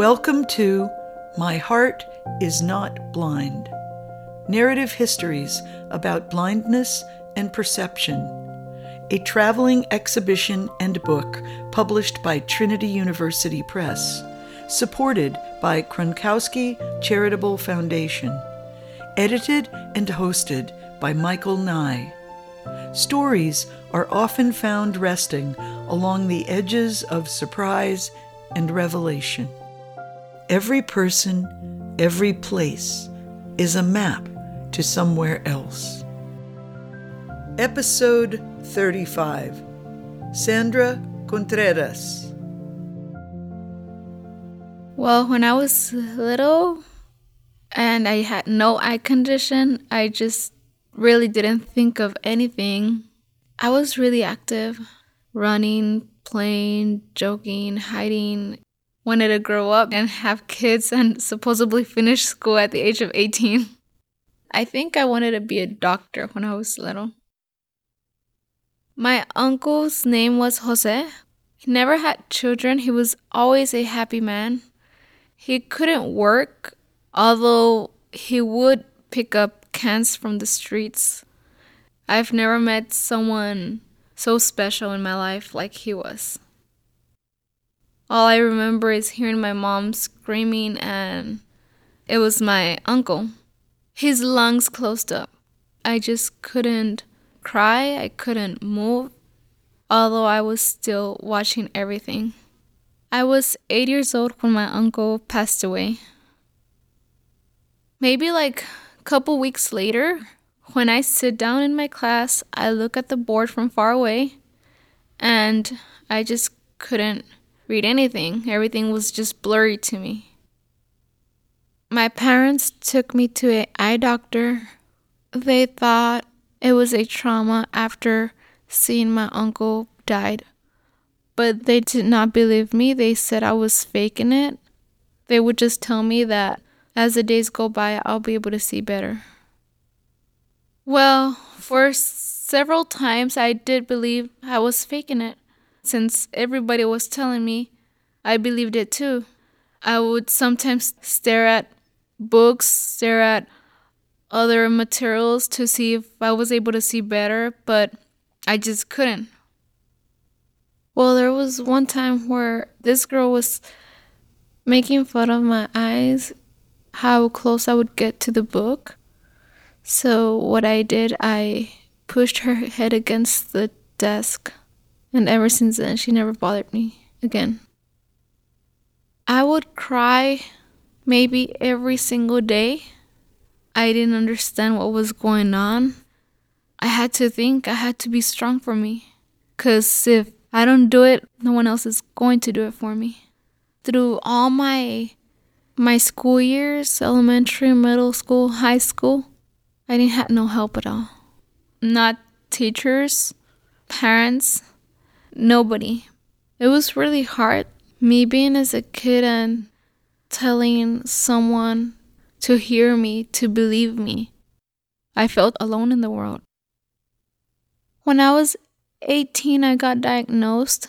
Welcome to My Heart is Not Blind Narrative Histories about Blindness and Perception, a traveling exhibition and book published by Trinity University Press, supported by Kronkosky Charitable Foundation, edited and hosted by Michael Nye. Stories are often found resting along the edges of surprise and revelation. Every person, every place is a map to somewhere else. Episode 35 Sandra Contreras. Well, when I was little and I had no eye condition, I just really didn't think of anything. I was really active, running, playing, joking, hiding, wanted to grow up and have kids and supposedly finish school at the age of 18. I think I wanted to be a doctor when I was little. My uncle's name was Jose. He never had children. He was always a happy man. He couldn't work, although he would pick up cans from the streets. I've never met someone so special in my life like he was. All I remember is hearing my mom screaming, and it was my uncle. His lungs closed up. I just couldn't cry, I couldn't move, although I was still watching everything. I was eight years old when my uncle passed away. Maybe like a couple weeks later, when I sit down in my class, I look at the board from far away and I just couldn't read anything. Everything was just blurry to me. My parents took me to an eye doctor. They thought it was a trauma after seeing my uncle died. But they did not believe me. They said I was faking it. They would just tell me that as the days go by, I'll be able to see better. Well, for several times I did believe I was faking it. Since everybody was telling me, I believed it too. I would sometimes stare at books, stare at other materials to see if I was able to see better, but I just couldn't. Well, there was one time where this girl was making fun of my eyes, how close I would get to the book. So, what I did, I pushed her head against the desk and ever since then, she never bothered me again. I would cry maybe every single day. I didn't understand what was going on. I had to think, I had to be strong for me. Because if I don't do it, no one else is going to do it for me. Through all my my school years, elementary, middle school, high school, I didn't have no help at all. Not teachers, parents, nobody. It was really hard, me being as a kid and telling someone to hear me, to believe me. I felt alone in the world. When I was 18, I got diagnosed.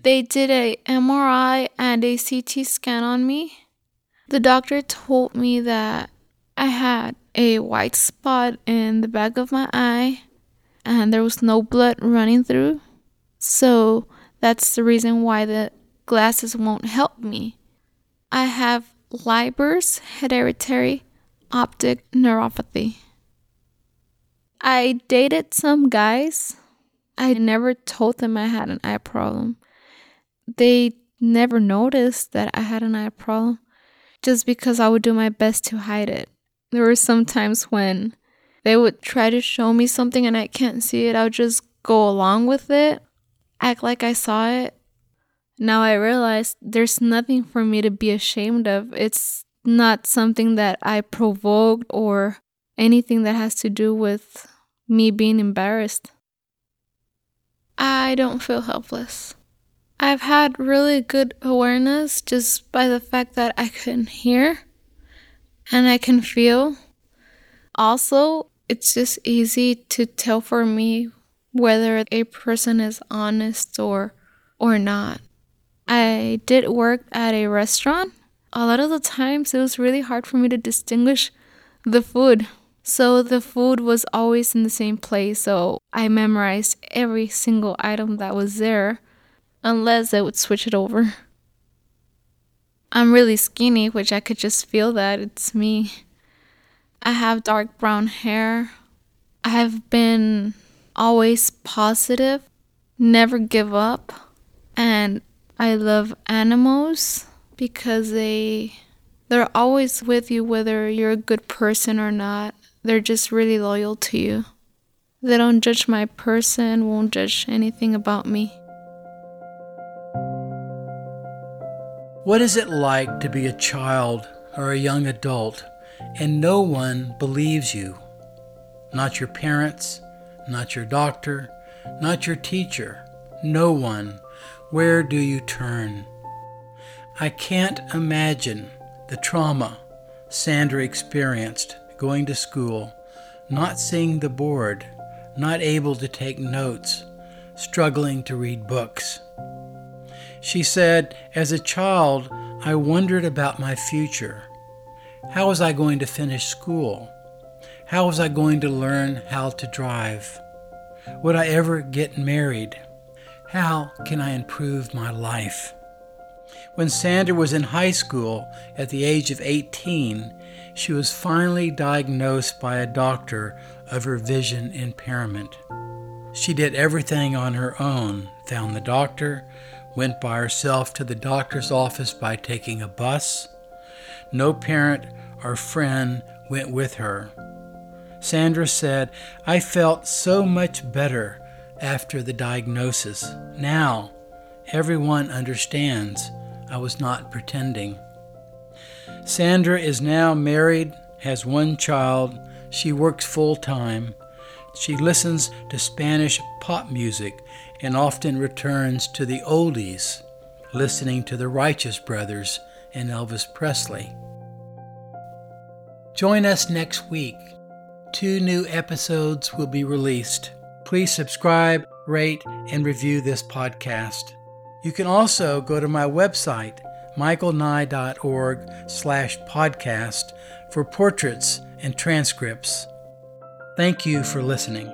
They did a MRI and a CT scan on me. The doctor told me that I had a white spot in the back of my eye and there was no blood running through. So that's the reason why the glasses won't help me. I have Leber's hereditary optic neuropathy. I dated some guys. I never told them I had an eye problem. They never noticed that I had an eye problem just because I would do my best to hide it. There were some times when they would try to show me something and I can't see it. I would just go along with it act like I saw it. Now I realize there's nothing for me to be ashamed of. It's not something that I provoked or anything that has to do with me being embarrassed. I don't feel helpless. I've had really good awareness just by the fact that I can hear and I can feel. Also, it's just easy to tell for me whether a person is honest or or not. I did work at a restaurant a lot of the times it was really hard for me to distinguish the food. So the food was always in the same place. So I memorized every single item that was there unless I would switch it over. I'm really skinny, which I could just feel that it's me. I have dark brown hair. I have been always positive, never give up, and I love animals because they they're always with you whether you're a good person or not. They're just really loyal to you. They don't judge my person, won't judge anything about me. What is it like to be a child or a young adult and no one believes you? Not your parents, not your doctor, not your teacher, no one. Where do you turn? I can't imagine the trauma Sandra experienced going to school, not seeing the board, not able to take notes, struggling to read books. She said, As a child, I wondered about my future. How was I going to finish school? How was I going to learn how to drive? Would I ever get married? How can I improve my life? When Sandra was in high school at the age of 18, she was finally diagnosed by a doctor of her vision impairment. She did everything on her own, found the doctor, went by herself to the doctor's office by taking a bus. No parent or friend went with her. Sandra said, I felt so much better after the diagnosis. Now, everyone understands I was not pretending. Sandra is now married, has one child, she works full time. She listens to Spanish pop music and often returns to the oldies, listening to the Righteous Brothers and Elvis Presley. Join us next week. Two new episodes will be released. Please subscribe, rate, and review this podcast. You can also go to my website, michaelnye.org slash podcast for portraits and transcripts. Thank you for listening.